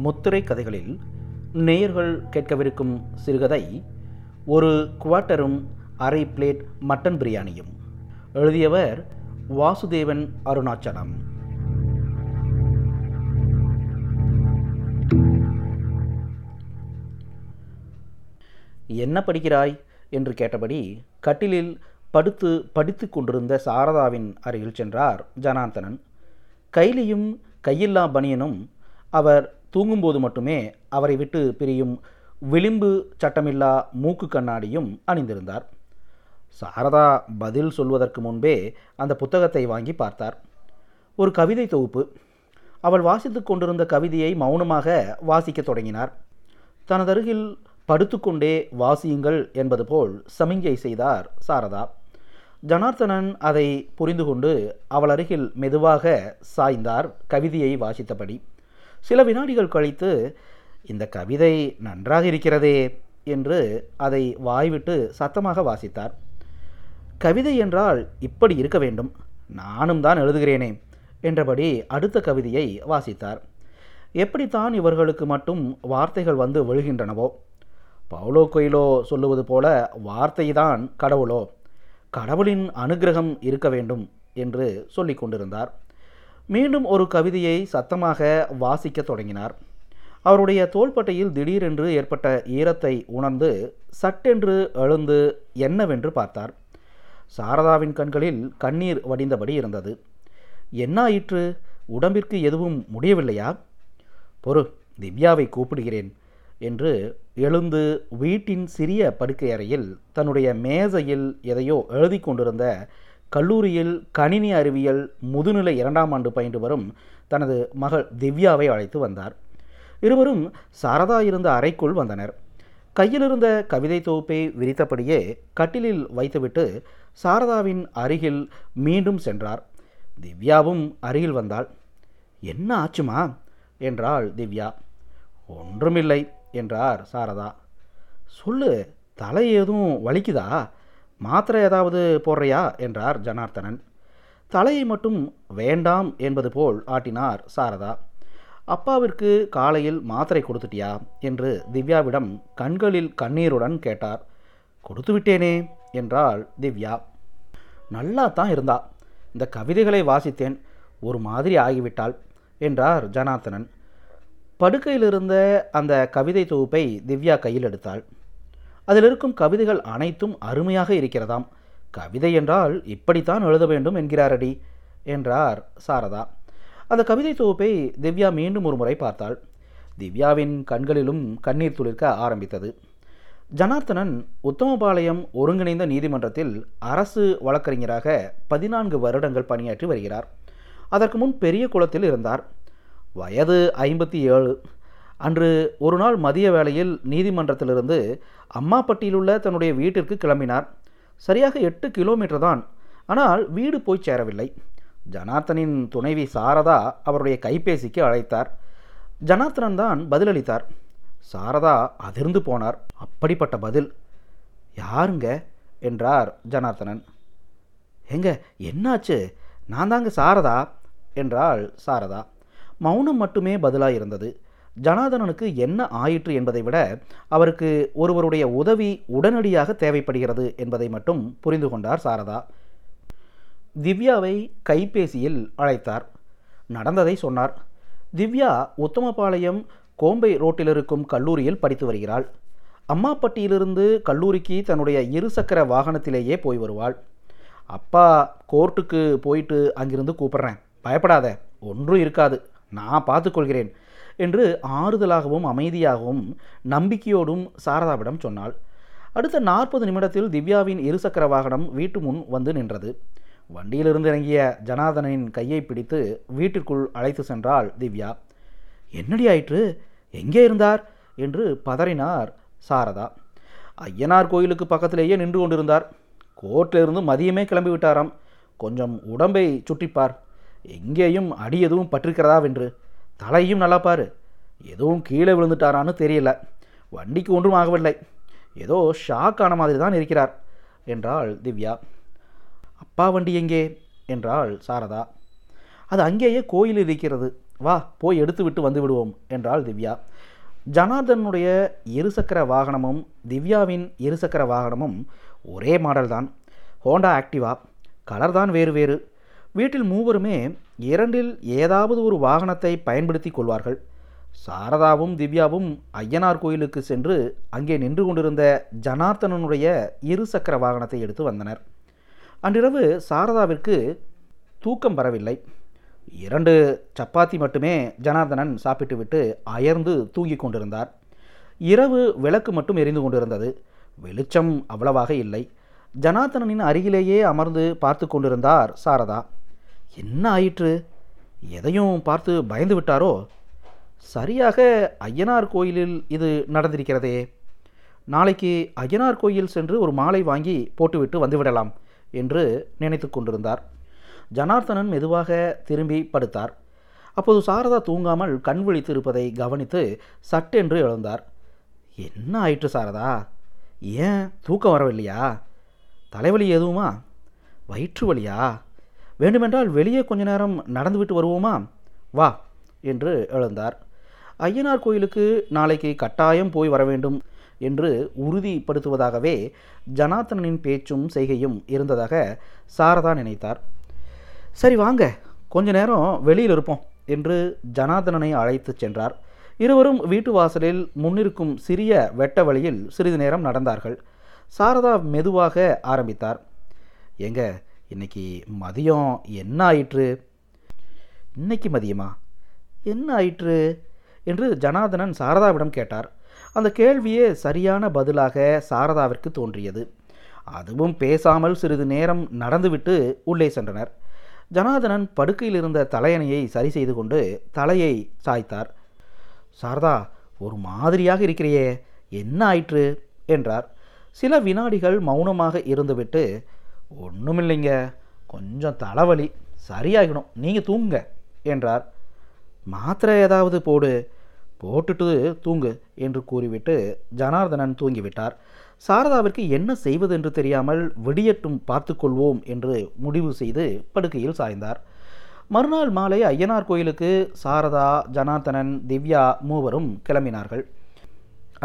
முத்திரை கதைகளில் நேயர்கள் கேட்கவிருக்கும் சிறுகதை ஒரு குவார்ட்டரும் அரை பிளேட் மட்டன் பிரியாணியும். எழுதியவர் வாசுதேவன் அருணாச்சலம். என்ன படிக்கிறாய்? என்று கேட்டபடி கட்டிலில் படுத்து படித்து கொண்டிருந்த சாரதாவின் அருகில் சென்றார் ஜனார்த்தனன். கைலியும் கையில்லா பனியனும் அவர் தூங்கும்போது மட்டுமே அவரை விட்டு பிரியும் விளிம்பு சட்டமில்லா மூக்கு கண்ணாடியும் அணிந்திருந்தார். சாரதா பதில் சொல்வதற்கு முன்பே அந்த புத்தகத்தை வாங்கி பார்த்தார். ஒரு கவிதை தொகுப்பு. அவள் வாசித்து கொண்டிருந்த கவிதையை மௌனமாக வாசிக்கத் தொடங்கினார். தனதருகில் படுத்துக்கொண்டே வாசியுங்கள் என்பது போல் சமிஞ்சை செய்தார் சாரதா. ஜனார்த்தனன் அதை புரிந்து கொண்டு அவள் அருகில் மெதுவாக சாய்ந்தார் கவிதையை வாசித்தபடி. சில வினாடிகள் கழித்து இந்த கவிதை நன்றாக இருக்கிறதே என்று அதை வாய்விட்டு சத்தமாக வாசித்தார். கவிதை என்றால் இப்படி இருக்க வேண்டும். நானும் தான் எழுதுகிறேனே என்றபடி அடுத்த கவிதையை வாசித்தார். எப்படித்தான் இவர்களுக்கு மட்டும் வார்த்தைகள் வந்து விழுகின்றனவோ? பவுலோ கொயிலோ சொல்லுவது போல வார்த்தைதான் கடவுளோ. கடவுளின் அனுகிரகம் இருக்க வேண்டும் என்று சொல்லிக் கொண்டிருந்தார். மீண்டும் ஒரு கவிதையை சத்தமாக வாசிக்கத் தொடங்கினார். அவருடைய தோள்பட்டையில் திடீரென்று ஏற்பட்ட ஈரத்தை உணர்ந்து சட்டென்று எழுந்து என்னவென்று பார்த்தார். சாரதாவின் கண்களில் கண்ணீர் வடிந்தபடி இருந்தது. என்ன ஆயிற்று? உடம்பிற்கு எதுவும் முடியவில்லையா? பொறு திவ்யாவை கூப்பிடுகிறேன் என்று எழுந்து வீட்டின் சிறிய படுக்கை அறையில் தன்னுடைய மேசையில் எதையோ எழுதி கொண்டிருந்த கல்லூரியில் கணினி அறிவியல் முதுநிலை இரண்டாம் ஆண்டு பயின்று வரும் தனது மகள் திவ்யாவை அழைத்து வந்தார். இருவரும் சாரதா இருந்த அறைக்குள் வந்தனர். கையிலிருந்த கவிதை தொகுப்பை விரித்தபடியே கட்டிலில் வைத்துவிட்டு சாரதாவின் அருகில் மீண்டும் சென்றார். திவ்யாவும் அருகில் வந்தாள். என்ன ஆச்சுமா? என்றாள் திவ்யா. ஒன்றுமில்லை என்றார் சாரதா. சொல்லு தலை எதுவும் வலிக்குதா? மாத்திரை ஏதாவது போடுறியா? என்றார் ஜனார்த்தனன். தலையை மட்டும் வேண்டாம் என்பது போல் ஆட்டினார் சாரதா. அப்பாவிற்கு காலையில் மாத்திரை கொடுத்துட்டியா? என்று திவ்யாவிடம் கண்களில் கண்ணீருடன் கேட்டார். கொடுத்து விட்டேனே என்றாள் திவ்யா. நல்லா தான் இருந்தா. இந்த கவிதைகளை வாசித்தேன். ஒரு மாதிரி ஆகிவிட்டாள் என்றார் ஜனார்த்தனன். படுக்கையில் இருந்த அந்த கவிதை தொகுப்பை திவ்யா கையில் எடுத்தாள். அதில் இருக்கும் கவிதைகள் அனைத்தும் அருமையாக இருக்கிறதாம். கவிதை என்றால் இப்படித்தான் எழுத வேண்டும் என்கிறாரடி என்றார் சாரதா. அந்த கவிதை தொகுப்பை திவ்யா மீண்டும் ஒரு முறை பார்த்தாள். திவ்யாவின் கண்களிலும் கண்ணீர் துளிர்க்க ஆரம்பித்தது. ஜனார்த்தனன் உத்தமபாளையம் ஒருங்கிணைந்த நீதிமன்றத்தில் அரசு வழக்கறிஞராக பதினான்கு வருடங்கள் பணியாற்றி வருகிறார். அதற்கு முன் பெரிய குளத்தில் இருந்தார். வயது ஐம்பத்தி ஏழு. அன்று ஒரு நாள் மதிய வேளையில் நீதிமன்றத்திலிருந்து அம்மாப்பட்டியிலுள்ள தன்னுடைய வீட்டிற்கு கிளம்பினார். சரியாக எட்டு கிலோமீட்டர் தான். ஆனால் வீடு போய் சேரவில்லை. ஜனார்த்தனின் துணைவி சாரதா அவருடைய கைபேசிக்கு அழைத்தார். ஜனார்த்தனன் தான் பதிலளித்தார். சாரதா அதிர்ந்து போனார். அப்படிப்பட்ட பதில். யாருங்க? என்றார் ஜனார்த்தனன். எங்க என்னாச்சு? நான் தாங்க சாரதா என்றாள் சாரதா. மௌனம் மட்டுமே பதிலாக இருந்தது ஜனார்தனனுக்கு என்ன ஆயிற்று என்பதை விட அவருக்கு ஒருவருடைய உதவி உடனடியாக தேவைப்படுகிறது என்பதை மட்டும் புரிந்து கொண்டார் சாரதா. திவ்யாவை கைபேசியில் அழைத்தார். நடந்ததை சொன்னார். திவ்யா உத்தமபாளையம் கோம்பை ரோட்டில் இருக்கும் கல்லூரியில் படித்து வருகிறாள். அம்மாப்பட்டியிலிருந்து கல்லூரிக்கு தன்னுடைய இருசக்கர வாகனத்திலேயே போய் வருவாள். அப்பா கோர்ட்டுக்கு போயிட்டு அங்கிருந்து கூப்பிட்றேன். பயப்படாத ஒன்றும் இருக்காது. நான் பார்த்துக்கொள்கிறேன். என்று ஆறுதலாகவும் அமைதியாகவும் நம்பிக்கையோடும் சாரதாவிடம் சொன்னாள். அடுத்த நாற்பது நிமிடத்தில் திவ்யாவின் இருசக்கர வாகனம் வீட்டு முன் வந்து நின்றது. வண்டியிலிருந்து இறங்கிய ஜனார்தனின் கையை பிடித்து வீட்டிற்குள் அழைத்து சென்றாள் திவ்யா. என்னடி ஆயிற்று? எங்கே இருந்தார்? என்று பதறினார் சாரதா. ஐயனார் கோயிலுக்கு பக்கத்திலேயே நின்று கொண்டிருந்தார். கோர்ட்டிலிருந்து மதியமே கிளம்பி விட்டாராம் கொஞ்சம் உடம்பை சுற்றிப்பார். எங்கேயும் அடி எதுவும் பற்றிருக்கிறதாவென்று தலையும் நல்லா பாரு. எதுவும் கீழே விழுந்துட்டாரான்னு தெரியல. வண்டிக்கு ஒன்றும் ஆகவில்லை. ஏதோ ஷாக் ஆன மாதிரி தான் இருக்கிறார் என்றாள் திவ்யா. அப்பா வண்டி எங்கே? என்றாள் சாரதா. அது அங்கேயே கோயில் இருக்கிறது. வா போய் எடுத்து விட்டு வந்து விடுவோம் என்றாள் திவ்யா. ஜனார்தனுடைய இருசக்கர வாகனமும் திவ்யாவின் இருசக்கர வாகனமும் ஒரே மாடல் தான் ஹோண்டா ஆக்டிவா. கலர் தான் வேறு வேறு. வீட்டில் மூவருமே இரண்டில் ஏதாவது ஒரு வாகனத்தை பயன்படுத்தி கொள்வார்கள். சாரதாவும் திவ்யாவும் ஐயனார் கோயிலுக்கு சென்று அங்கே நின்று கொண்டிருந்த ஜனார்த்தனனுடைய இருசக்கர வாகனத்தை எடுத்து வந்தனர். அன்றிரவு சாரதாவிற்கு தூக்கம் வரவில்லை. இரண்டு சப்பாத்தி மட்டுமே ஜனார்தனன் சாப்பிட்டுவிட்டு அயர்ந்து தூங்கிக் கொண்டிருந்தார். இரவு விளக்கு மட்டும் எரிந்து கொண்டிருந்தது. வெளிச்சம் அவ்வளவாக இல்லை. ஜனார்தனனின் அருகிலேயே அமர்ந்து பார்த்து கொண்டிருந்தார் சாரதா. என்ன ஆயிற்று? எதையும் பார்த்து பயந்து விட்டாரோ? சரியாக ஐயனார் கோயிலில் இது நடந்திருக்கிறதே. நாளைக்கு ஐயனார் கோயில் சென்று ஒரு மாலை வாங்கி போட்டுவிட்டு வந்துவிடலாம் என்று நினைத்து கொண்டிருந்தார். ஜனார்த்தனன் மெதுவாக திரும்பி படுத்தார். அப்போது சாரதா தூங்காமல் கண் விழித்து இருப்பதை கவனித்து சட்டென்று எழுந்தார். என்ன ஆயிற்று சாரதா? ஏன் தூக்கம் வரவில்லையா? தலைவலி எதுவுமா? வயிற்று வலியா? வேண்டுமென்றால் வெளியே கொஞ்ச நேரம் நடந்துவிட்டு வருவோமா? வா என்று எழுந்தார். ஐயனார் கோயிலுக்கு நாளைக்கு கட்டாயம் போய் வர வேண்டும் என்று உறுதிப்படுத்துவதாகவே ஜனார்த்தனனின் பேச்சும் செய்கையும் இருந்ததாக சாரதா நினைத்தார். சரி வாங்க கொஞ்ச நேரம் வெளியில் இருப்போம் என்று ஜனார்தனனை அழைத்துச் சென்றார். இருவரும் வீட்டு வாசலில் முன்னிருக்கும் சிறிய வெட்ட வழியில் சிறிது நேரம் நடந்தார்கள். சாரதா மெதுவாக ஆரம்பித்தார். ஏங்க இன்னைக்கு மதியம் என்ன ஆயிற்று? இன்னைக்கு மதியமா? என்ன ஆயிற்று? என்று ஜனார்தனன் சாரதாவிடம் கேட்டார். அந்த கேள்வியே சரியான பதிலாக சாரதாவிற்கு தோன்றியது. அதுவும் பேசாமல் சிறிது நேரம் நடந்துவிட்டு உள்ளே சென்றனர். ஜனார்தனன் படுக்கையில் இருந்த தலையணையை சரி செய்து கொண்டு தலையை சாய்த்தார். சாரதா ஒரு மாதிரியாக இருக்கிறியே என்ன ஆயிற்று? என்றார். சில வினாடிகள் மௌனமாக இருந்துவிட்டு ஒன்றுமில்லைங்க கொஞ்சம் தலைவலி சரியாகிடும் நீங்கள் தூங்குங்க என்றார். மாத்திரை ஏதாவது போடு போட்டுட்டு தூங்கு என்று கூறிவிட்டு ஜனார்தனன் தூங்கிவிட்டார். சாரதாவிற்கு என்ன செய்வதென்று தெரியாமல் விடியட்டும் பார்த்துக்கொள்வோம் என்று முடிவு செய்து படுக்கையில் சாய்ந்தார். மறுநாள் மாலை ஐயனார் கோயிலுக்கு சாரதா ஜனார்த்தனன் திவ்யா மூவரும் கிளம்பினார்கள்.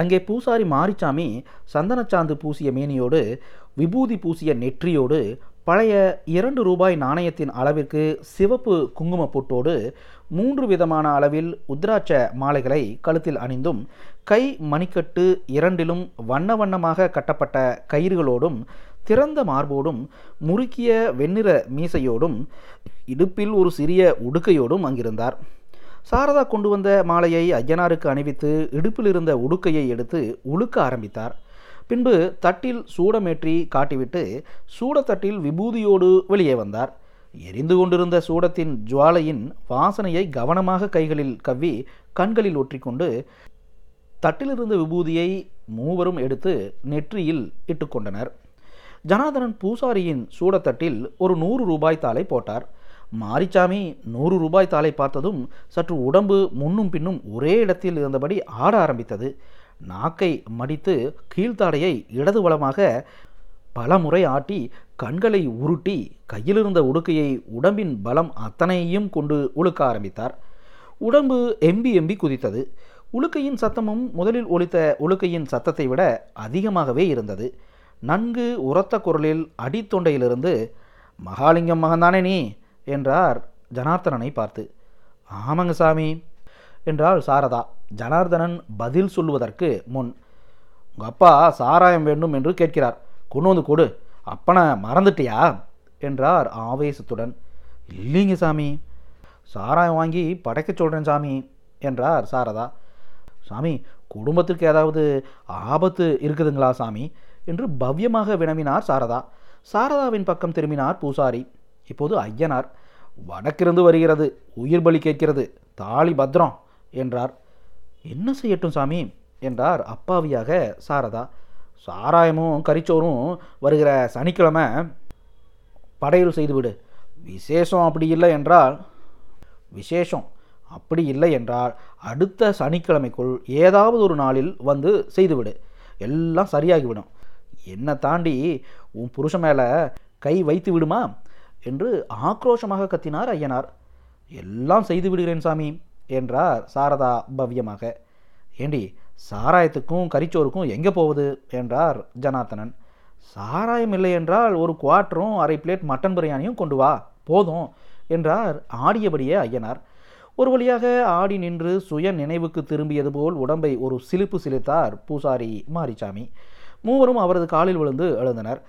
அங்கே பூசாரி மாரிச்சாமி சந்தனச்சாந்து பூசிய மேனியோடு விபூதி பூசிய நெற்றியோடு பழைய இரண்டு ரூபாய் நாணயத்தின் அளவிற்கு சிவப்பு குங்கும பொட்டோடு மூன்று விதமான அளவில் உத்ராட்ச மாலைகளை கழுத்தில் அணிந்தும் கை மணிக்கட்டு இரண்டிலும் வண்ண வண்ணமாக கட்டப்பட்ட கயிறுகளோடும் திறந்த மார்போடும் முறுக்கிய வெண்ணிற மீசையோடும் இடுப்பில் ஒரு சிறிய உடுக்கையோடும் அங்கிருந்தார். சாரதா கொண்டு வந்த மாலையை ஐயனாருக்கு அணிவித்து இடுப்பில் இருந்த உடுக்கையை எடுத்து உழுக்க ஆரம்பித்தார். பின்பு தட்டில் சூடமேற்றி காட்டிவிட்டு சூடத்தட்டில் விபூதியோடு வெளியே வந்தார். எரிந்து கொண்டிருந்த சூடத்தின் ஜுவாலையின் வாசனையை கவனமாக கைகளில் கவ்வி கண்களில் ஒற்றிக்கொண்டு தட்டிலிருந்த விபூதியை மூவரும் எடுத்து நெற்றியில் இட்டுக்கொண்டனர் ஜனார்தனன் பூசாரியின் சூடத்தட்டில் ஒரு நூறு ரூபாய் தாளை போட்டார். மாரிச்சாமி நூறு ரூபாய் தாளை பார்த்ததும் சற்று உடம்பு முன்னும் பின்னும் ஒரே இடத்தில் இருந்தபடி ஆட ஆரம்பித்தது. நாக்கை மடித்து கீழ்த்தாடையை இடது வளமாக பலமுறை ஆட்டி கண்களை உருட்டி கையிலிருந்த உடுக்கையை உடம்பின் பலம் அத்தனையும் கொண்டு உழுக்க ஆரம்பித்தார். உடம்பு எம்பி எம்பி குதித்தது. உழுக்கையின் சத்தமும் முதலில் ஒலித்த உழுக்கையின் சத்தத்தை விட அதிகமாகவே இருந்தது. நன்கு உரத்த குரலில் அடித்தொண்டையிலிருந்து மகாலிங்கம் மகன்தானே நீ? என்றார் ஜனார்த்தனனை பார்த்து. ஆமாங்க சாமி என்றாள் சாரதா. ஜனார்தனன் பதில் சொல்லுவதற்கு முன் உங்கள் அப்பா சாராயம் வேண்டும் என்று கேட்கிறார். கொண்டு வந்து கொடு. அப்பனை மறந்துட்டியா? என்றார் ஆவேசத்துடன். இல்லைங்க சாமி. சாராயம் வாங்கி படைக்க சொல்கிறேன் சாமி என்றார் சாரதா. சாமி குடும்பத்திற்கு ஏதாவது ஆபத்து இருக்குதுங்களா சாமி? என்று பவ்யமாக வினவினார் சாரதா. சாரதாவின் பக்கம் திரும்பினார் பூசாரி. இப்போது ஐயனார் வடக்கிருந்து வருகிறது. உயிர் பலி கேட்கிறது. தாலி பத்திரம் என்றார். என்ன செய்யட்டும் சாமி? என்றார் அப்பாவியாக சாரதா. சாராயமும் கரிச்சோறும் வருகிற சனிக்கிழமை படையல் செய்துவிடு. விசேஷம் அப்படி இல்லை என்றால் விசேஷம் அப்படி இல்லை என்றால் அடுத்த சனிக்கிழமைக்குள் ஏதாவது ஒரு நாளில் வந்து செய்துவிடு. எல்லாம் சரியாகிவிடும். என்னை தாண்டி உன் புருஷன் மேலே கை வைத்து விடுமா? என்று ஆக்ரோஷமாக கத்தினார் ஐயனார். எல்லாம் செய்து விடுகிறேன் சாமி. என்றார் சாரதா பவ்யமாக. ஏண்டி சாராயத்துக்கும் கரிச்சோருக்கும் எங்கே போகுது? என்றார் ஜனார்த்தனன். சாராயம் இல்லை என்றால் ஒரு குவாட்டரும் அரை பிளேட் மட்டன் பிரியாணியும் கொண்டு வா போதும் என்றார் ஆடியபடியே ஐயனார். ஒரு வழியாக ஆடி நின்று சுய நினைவுக்கு திரும்பியது போல் உடம்பை ஒரு சிலிப்பு சிலித்தார் பூசாரி மாரிச்சாமி. மூவரும் அவரது காலில் விழுந்து எழுந்தனர்.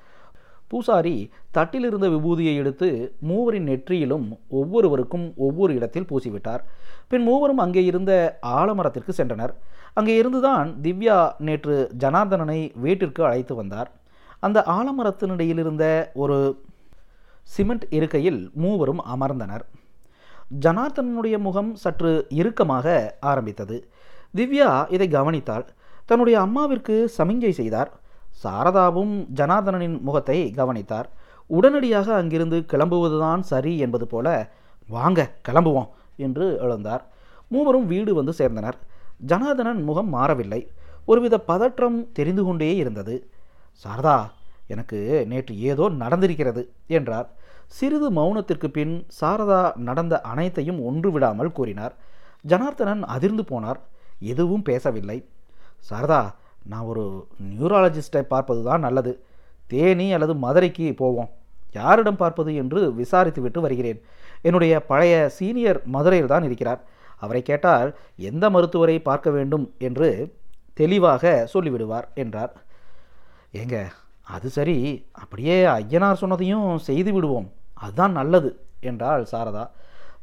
பூசாரி தட்டிலிருந்த விபூதியை எடுத்து மூவரின் நெற்றியிலும் ஒவ்வொருவருக்கும் ஒவ்வொரு இடத்தில் பூசிவிட்டார். பின் மூவரும் அங்கே இருந்த ஆலமரத்திற்கு சென்றனர். அங்கே இருந்துதான் திவ்யா நேற்று ஜனார்தனனை வீட்டிற்கு அழைத்து வந்தார். அந்த ஆலமரத்தினிடையில் இருந்த ஒரு சிமெண்ட் இருக்கையில் மூவரும் அமர்ந்தனர். ஜனார்தனனுடைய முகம் சற்று இறுக்கமாக ஆரம்பித்தது. திவ்யா இதை கவனித்தாள். தன்னுடைய அம்மாவிற்கு சமிஞ்சை செய்தார். சாரதாவும் ஜனார்தனனின் முகத்தை கவனித்தார். உடனடியாக அங்கிருந்து கிளம்புவதுதான் சரி என்பது போல வாங்க கிளம்புவோம் என்று எழுந்தார். மூவரும் வீடு வந்து சேர்ந்தனர். ஜனார்தனன் முகம் மாறவில்லை. ஒருவித பதற்றம் தெரிந்து கொண்டே இருந்தது. சாரதா எனக்கு நேற்று ஏதோ நடந்திருக்கிறது என்றார். சிறிது மௌனத்திற்கு பின் சாரதா நடந்த அனைத்தையும் ஒன்று விடாமல் கூறினார். ஜனார்த்தனன் அதிர்ந்து போனார். எதுவும் பேசவில்லை. சாரதா நான் ஒரு நியூராலஜிஸ்டை பார்ப்பது தான் நல்லது. தேனி அல்லது மதுரைக்கு போவோம். யாரிடம் பார்ப்பது என்று விசாரித்துவிட்டு வருகிறேன். என்னுடைய பழைய சீனியர் மதுரையில் தான் இருக்கிறார். அவரை கேட்டால் எந்த மருத்துவரை பார்க்க வேண்டும்? என்று தெளிவாக சொல்லிவிடுவார் என்றார். ஏங்க அது சரி. அப்படியே ஐயனார் சொன்னதையும் செய்து விடுவோம். அதுதான் நல்லது என்றாள் சாரதா.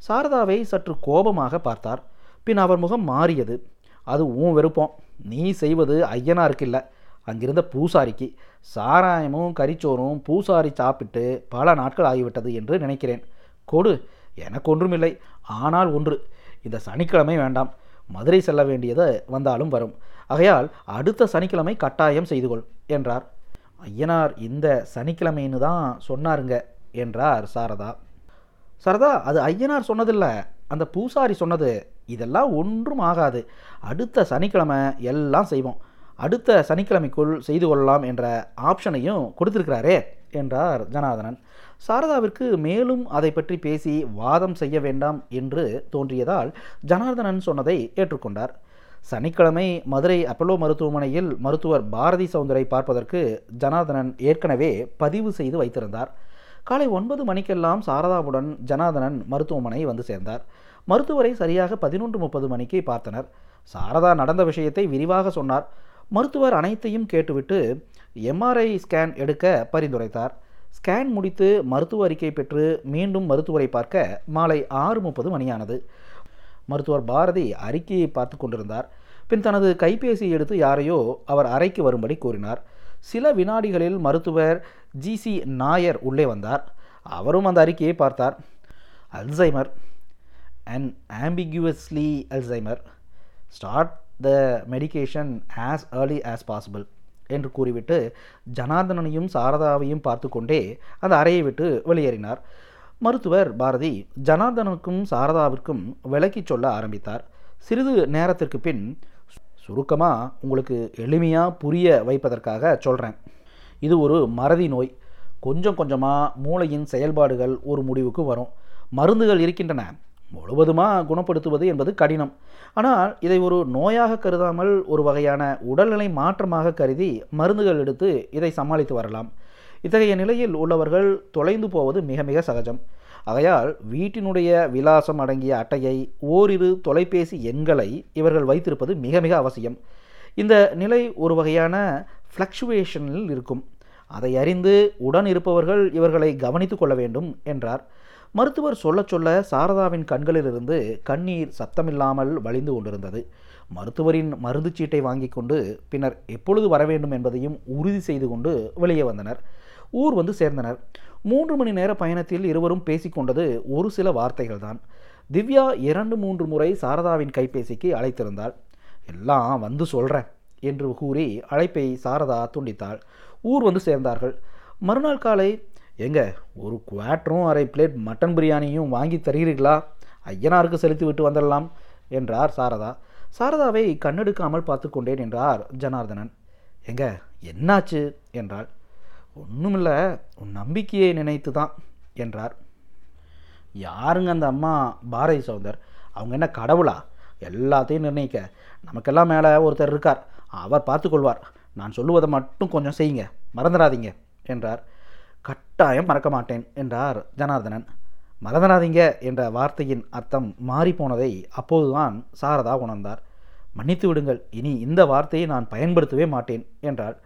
சாரதாவை சற்று கோபமாக பார்த்தார். பின் அவர் முகம் மாறியது. அது உன் விருப்பம் நீ செய்வது ஐயனாருக்கு இல்லை அங்கிருந்த பூசாரிக்கு சாராயமும் கரிச்சோறும் பூசாரி சாப்பிட்டு பல நாட்கள் ஆகிவிட்டது என்று நினைக்கிறேன். கொடு எனக்கு ஒன்றுமில்லை. ஆனால் ஒன்று இந்த சனிக்கிழமை வேண்டாம். மதுரை செல்ல வேண்டியது வந்தாலும் வரும். ஆகையால் அடுத்த சனிக்கிழமை கட்டாயம் செய்து கொள் என்றார். ஐயனார் இந்த சனிக்கிழமைன்னு தான் சொன்னாருங்க என்றார் சாரதா. சாரதா அது ஐயனார் சொன்னதில்லை. அந்த பூசாரி சொன்னது இதெல்லாம் ஒன்றும் ஆகாது. அடுத்த சனிக்கிழமை எல்லாம் செய்வோம். அடுத்த சனிக்கிழமைக்குள் செய்து கொள்ளலாம் என்ற ஆப்ஷனையும் கொடுத்திருக்கிறாரே என்றார் ஜனார்தனன். சாரதாவிற்கு மேலும் அதை பற்றி பேசி வாதம் செய்ய வேண்டாம் என்று தோன்றியதால் ஜனார்தனன் சொன்னதை ஏற்றுக்கொண்டார். சனிக்கிழமை மதுரை அப்பல்லோ மருத்துவமனையில் மருத்துவர் பாரதி சௌந்தரை பார்ப்பதற்கு ஜனார்தனன் ஏற்கனவே பதிவு செய்து வைத்திருந்தார். காலை ஒன்பது மணிக்கெல்லாம் சாரதாவுடன் ஜனார்தனன் மருத்துவமனை வந்து சேர்ந்தார். மருத்துவரை சரியாக பதினொன்று முப்பது மணிக்கு பார்த்தனர். சாரதா நடந்த விஷயத்தை விரிவாக சொன்னார். மருத்துவர் அனைத்தையும் கேட்டுவிட்டு எம்ஆர்ஐ ஸ்கேன் எடுக்க பரிந்துரைத்தார். ஸ்கேன் முடித்து மருத்துவ அறிக்கை பெற்று மீண்டும் மருத்துவரை பார்க்க மாலை ஆறு முப்பது மணியானது. மருத்துவர் பாரதி அறிக்கையை பார்த்து கொண்டிருந்தார். பின் தனது கைபேசி எடுத்து யாரையோ அவர் அறைக்கு வரும்படி கூறினார். சில வினாடிகளில் மருத்துவர் ஜிசி நாயர் உள்ளே வந்தார். அவரும் அந்த அறிக்கையை பார்த்தார். Alzheimer and ambiguously Alzheimer start the medication as early as possible என்று கூறிவிட்டு ஜனார்தனனையும் சாரதாவையும் பார்த்து கொண்டே அந்த அறையை விட்டு வெளியேறினார். மருத்துவர் பாரதி ஜனார்தனுக்கும் சாரதாவிற்கும் விளக்கி சொல்ல ஆரம்பித்தார். சிறிது நேரத்திற்கு பின் சுருக்கமாக உங்களுக்கு எளிமையாக புரிய வைப்பதற்காக சொல்கிறேன் இது ஒரு மறதி நோய். கொஞ்சம் கொஞ்சமாக மூளையின் செயல்பாடுகள் ஒரு முடிவுக்கு வரும். மருந்துகள் இருக்கின்றன. முழுவதுமாக குணப்படுத்துவது என்பது கடினம். ஆனால் இதை ஒரு நோயாக கருதாமல் ஒரு வகையான உடல்நிலை மாற்றமாக கருதி மருந்துகள் எடுத்து இதை சமாளித்து வரலாம். இத்தகைய நிலையில் உள்ளவர்கள் தொலைந்து போவது மிக மிக சகஜம். ஆகையால் வீட்டினுடைய விலாசம் அடங்கிய அட்டையை ஓரிரு தொலைபேசி எண்களை இவர்கள் வைத்திருப்பது மிக மிக அவசியம். இந்த நிலை ஒரு வகையான ஃப்ளக்ஷுவேஷனில் இருக்கும். அதை அறிந்து உடன் இருப்பவர்கள் இவர்களை கவனித்து கொள்ள வேண்டும் என்றார். மருத்துவர் சொல்ல சொல்ல சாரதாவின் கண்களிலிருந்து கண்ணீர் சத்தமில்லாமல் வழிந்து கொண்டிருந்தது. மருத்துவரின் மருந்து சீட்டை வாங்கி கொண்டு பின்னர் எப்பொழுது வர வேண்டும் என்பதையும் உறுதி செய்து கொண்டு வெளியே வந்தனர். ஊர் வந்து சேர்ந்தனர். மூன்று மணி நேர பயணத்தில் இருவரும் பேசிக்கொண்டது ஒரு சில வார்த்தைகள் தான் திவ்யா இரண்டு மூன்று முறை சாரதாவின் கைபேசிக்கு அழைத்திருந்தாள். எல்லாம் வந்து சொல்கிறேன் என்று கூறி அழைப்பை சாரதா துண்டித்தாள். ஊர் வந்து சேர்ந்தார்கள். மறுநாள் காலை எங்க ஒரு குவாட்டரும் அரை பிளேட் மட்டன் பிரியாணியும் வாங்கி தருகிறீர்களா? ஐயனாருக்கு செலுத்தி விட்டு வந்துடலாம் என்றார் சாரதா. சாரதாவை கண்ணெடுக்காமல் பார்த்து கொண்டேன் என்றார் ஜனார்தனன். எங்க என்னாச்சு? என்றாள். ஒன்றுமில்ல உன் நம்பிக்கையை நினைத்து தான் என்றார். யாருங்க அந்த அம்மா பாரதி சௌந்தர்? அவங்க என்ன கடவுளா? எல்லாத்தையும் நிர்ணயிக்க நமக்கெல்லாம் மேலே ஒருத்தர் இருக்கார். அவர் பார்த்துக்கொள்வார் நான் சொல்லுவதை மட்டும் கொஞ்சம் செய்யுங்க மறந்துடாதீங்க என்றார். கட்டாயம் மறக்க மாட்டேன் என்றார் ஜனார்தனன். மறந்துடாதீங்க என்ற வார்த்தையின் அர்த்தம் மாறிப்போனதை அப்போதுதான் சாரதா உணர்ந்தார். மன்னித்து விடுங்கள் இனி இந்த வார்த்தையை நான் பயன்படுத்தவே மாட்டேன் என்றாள்.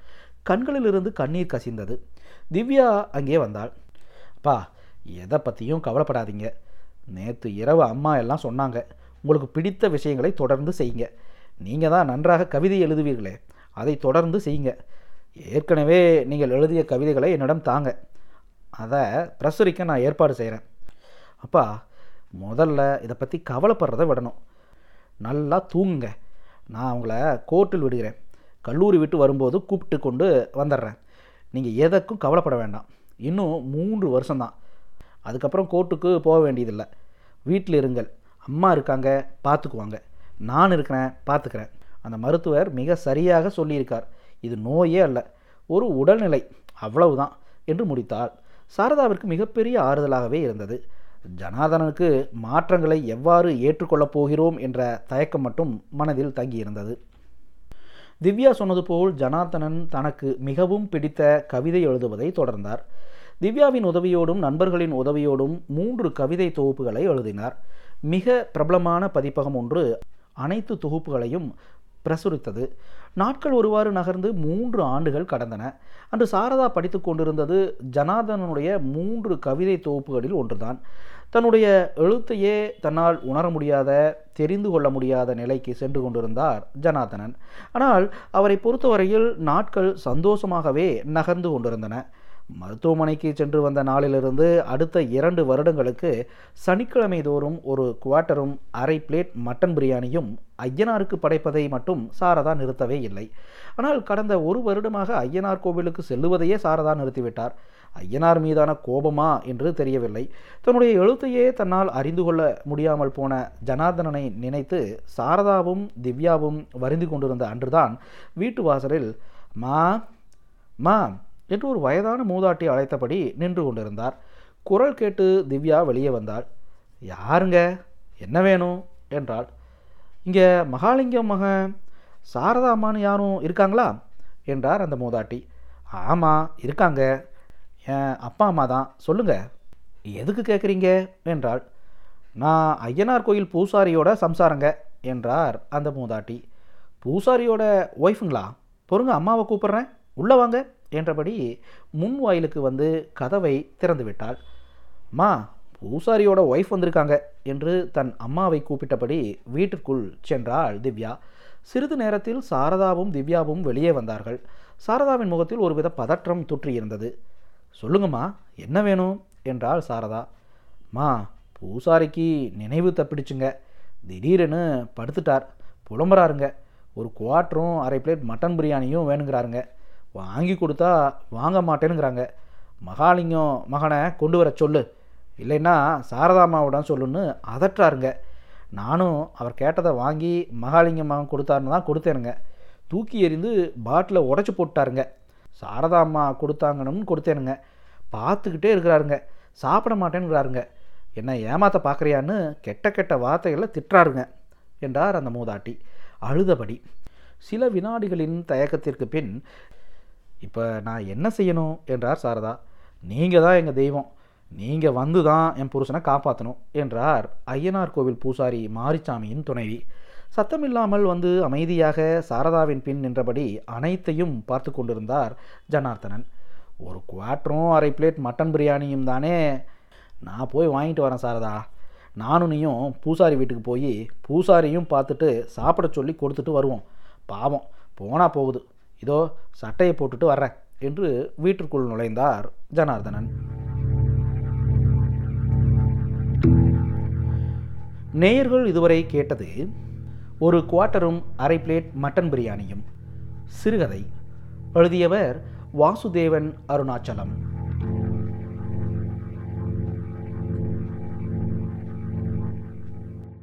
கண்களிலிருந்து கண்ணீர் கசிந்தது. திவ்யா அங்கே வந்தாள். அப்பா எதை பற்றியும் கவலைப்படாதீங்க. நேற்று இரவு அம்மா எல்லாம் சொன்னாங்க உங்களுக்கு பிடித்த விஷயங்களை தொடர்ந்து செய்யுங்க. நீங்கள் தான் நன்றாக கவிதை எழுதுவீர்களே. அதை தொடர்ந்து செய்யுங்க. ஏற்கனவே நீங்கள் எழுதிய கவிதைகளை என்னிடம் தாங்க. அதை பிரசுரிக்க நான் ஏற்பாடு செய்கிறேன் அப்பா முதல்ல இதை பற்றி கவலைப்படுறத விடணும். நல்லா தூங்குங்க. நான் அவங்கள கோர்ட்டில் விடுகிறேன். கல்லூரி விட்டு வரும்போது கூப்பிட்டு கொண்டு வந்துடுறேன் நீங்கள் எதற்கும் கவலைப்பட வேண்டாம். இன்னும் மூன்று வருஷம்தான். அதுக்கப்புறம் கோர்ட்டுக்கு போக வேண்டியதில்லை. வீட்டில் இருங்கள். அம்மா இருக்காங்க பார்த்துக்குவாங்க நான் இருக்கிறேன் பார்த்துக்கிறேன் அந்த மருத்துவர் மிக சரியாக சொல்லியிருக்கார். இது நோயே அல்ல ஒரு உடல்நிலை அவ்வளவுதான் என்று முடித்தார். சாரதாவிற்கு மிகப்பெரிய ஆறுதலாகவே இருந்தது. ஜனாதனனுக்கு மாற்றங்களை எவ்வாறு ஏற்றுக்கொள்ளப் போகிறோம் என்ற தயக்கம் மட்டும் மனதில் தங்கியிருந்தது. திவ்யா சொன்னது போல் ஜனார்த்தனன் தனக்கு மிகவும் பிடித்த கவிதை எழுதுவதை தொடர்ந்தார். திவ்யாவின் உதவியோடும் நண்பர்களின் உதவியோடும் மூன்று கவிதை தொகுப்புகளை எழுதினார். மிக பிரபலமான பதிப்பகம் ஒன்று அனைத்து தொகுப்புகளையும் பிரசுரித்தது. நாட்கள் ஒருவாறு நகர்ந்து மூன்று ஆண்டுகள் கடந்தன. அன்று சாரதா படித்து கொண்டிருந்தது ஜனார்தனனுடைய மூன்று கவிதை தொகுப்புகளில் ஒன்றுதான். தன்னுடைய எழுத்தையே தன்னால் உணர முடியாத தெரிந்து கொள்ள முடியாத நிலைக்கு சென்று கொண்டிருந்தார் ஜனார்தனன் ஆனால் அவரை பொறுத்தவரையில் நாட்கள் சந்தோஷமாகவே நகர்ந்து கொண்டிருந்தன. மருத்துவமனைக்கு சென்று வந்த நாளிலிருந்து அடுத்த இரண்டு வருடங்களுக்கு சனிக்கிழமை தோறும் ஒரு குவார்ட்டரும் அரை பிளேட் மட்டன் பிரியாணியும் ஐயனாருக்கு படைப்பதை மட்டும் சாரதா நிறுத்தவே இல்லை. ஆனால் கடந்த ஒரு வருடமாக ஐயனார் கோவிலுக்கு செல்லுவதையே சாரதா நிறுத்திவிட்டார். ஐயனார் மீதான கோபமா என்று தெரியவில்லை. தன்னுடைய எழுத்தையே தன்னால் அறிந்து கொள்ள முடியாமல் போன ஜனார்தனனை நினைத்து சாரதாவும் திவ்யாவும் வருந்து கொண்டிருந்த அன்றுதான் வீட்டு வாசலில் மா மா என்று ஒரு வயதான மூதாட்டி அழைத்தபடி நின்று கொண்டிருந்தார். குரல் கேட்டு திவ்யா வெளியே வந்தாள். யாருங்க? என்ன வேணும்? என்றாள். இங்கே மகாலிங்கம் மகன் சாரதா அம்மான்னு யாரும் இருக்காங்களா? என்றார் அந்த மூதாட்டி. ஆமாம் இருக்காங்க. என் அப்பா அம்மா தான். சொல்லுங்கள் எதுக்கு கேட்குறீங்க என்றாள். நான் ஐயனார் கோயில் பூசாரியோட சம்சாரங்க என்றார் அந்த மூதாட்டி. பூசாரியோட ஒய்ஃபுங்களா? பொறுங்க அம்மாவை கூப்பிட்றேன். உள்ளே வாங்க. என்றபடி முன் வாயிலுக்கு வந்து கதவை திறந்து விட்டாள். மா பூசாரியோட ஒய்ஃப் வந்திருக்காங்க என்று தன் அம்மாவை கூப்பிட்டபடி வீட்டிற்குள் சென்றாள் திவ்யா. சிறிது நேரத்தில் சாரதாவும் திவ்யாவும் வெளியே வந்தார்கள். சாரதாவின் முகத்தில் ஒருவித பதற்றம் தொற்றியிருந்தது. சொல்லுங்கம்மா என்ன வேணும்? என்றாள் சாரதா. மா பூசாரிக்கு நினைவு தப்பிடுச்சுங்க. திடீரென்னு படுத்துட்டார். புலம்புறாருங்க. ஒரு குவாட்டரும் அரை பிளேட் மட்டன் பிரியாணியும் வேணுங்கிறாருங்க. வாங்கி கொடுத்தா வாங்க மாட்டேனுங்கிறாங்க மகாலிங்கம் மகனை கொண்டு வர சொல்லு. இல்லைன்னா சாரதாமாவிடம் சொல்லுன்னு அதட்டுறாருங்க. நானும் அவர் கேட்டதை வாங்கி மகாலிங்கம் மகன் கொடுத்தாருன்னு தான் கொடுத்தேனுங்க. தூக்கி எறிந்து பாட்டிலை உடச்சி போட்டாருங்க சாரதாம்மா கொடுத்தாங்கன்னு கொடுத்தேனுங்க. பார்த்துக்கிட்டே இருக்கிறாருங்க. சாப்பிட மாட்டேனுங்கிறாருங்க என்னை ஏமாத்த பார்க்குறியான்னு கெட்ட கெட்ட வார்த்தைகளை திட்டுறாருங்க என்றார் அந்த மூதாட்டி. அழுதபடி. சில வினாடிகளின் தயக்கத்திற்கு பின் இப்போ நான் என்ன செய்யணும்? என்றார் சாரதா. நீங்கள் தான் எங்கள் தெய்வம். நீங்கள் வந்து தான் என் புருஷனை காப்பாற்றணும் என்றார் ஐயனார் கோவில் பூசாரி மாரிச்சாமியின் துணைவி. சத்தமில்லாமல் வந்து அமைதியாக சாரதாவின் பின் நின்றபடி அனைத்தையும் பார்த்து கொண்டிருந்தார் ஜனார்த்தனன். ஒரு குவாட்டரும் அரை பிளேட் மட்டன் பிரியாணியும் தானே? நான் போய் வாங்கிட்டு வரேன் சாரதா. நானும் நீயும் பூசாரி வீட்டுக்கு போய் பூசாரியும் பார்த்துட்டு சாப்பிட சொல்லி கொடுத்துட்டு வருவோம். பாவம் போனால் போகுது. இதோ சட்டையை போட்டுட்டு வர்றேன் என்று வீட்டிற்குள் நுழைந்தார் ஜனார்தனன். நேயர்கள் இதுவரை கேட்டது ஒரு குவார்ட்டரும் அரை பிளேட் மட்டன் பிரியாணியும். சிறுகதை எழுதியவர் வாசுதேவன் அருணாச்சலம்.